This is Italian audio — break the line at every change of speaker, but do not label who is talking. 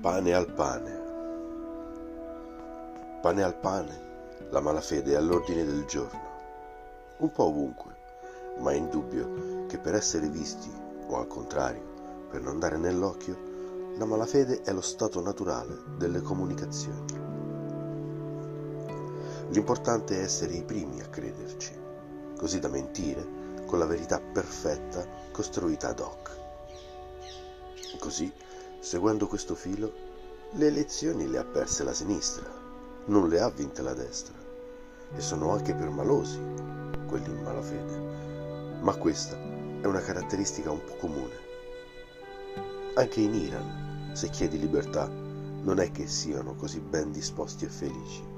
Pane al pane. Pane al pane, la malafede è all'ordine del giorno. Un po' ovunque, ma è indubbio che per essere visti, o al contrario, per non dare nell'occhio, la malafede è lo stato naturale delle comunicazioni. L'importante è essere i primi a crederci, così da mentire con la verità perfetta costruita ad hoc. Così Seguendo questo filo, le elezioni le ha perse la sinistra, non le ha vinte la destra, e sono anche permalosi quelli in malafede. Ma questa è una caratteristica un po' comune. Anche in Iran, se chiedi libertà, non è che siano così ben disposti e felici.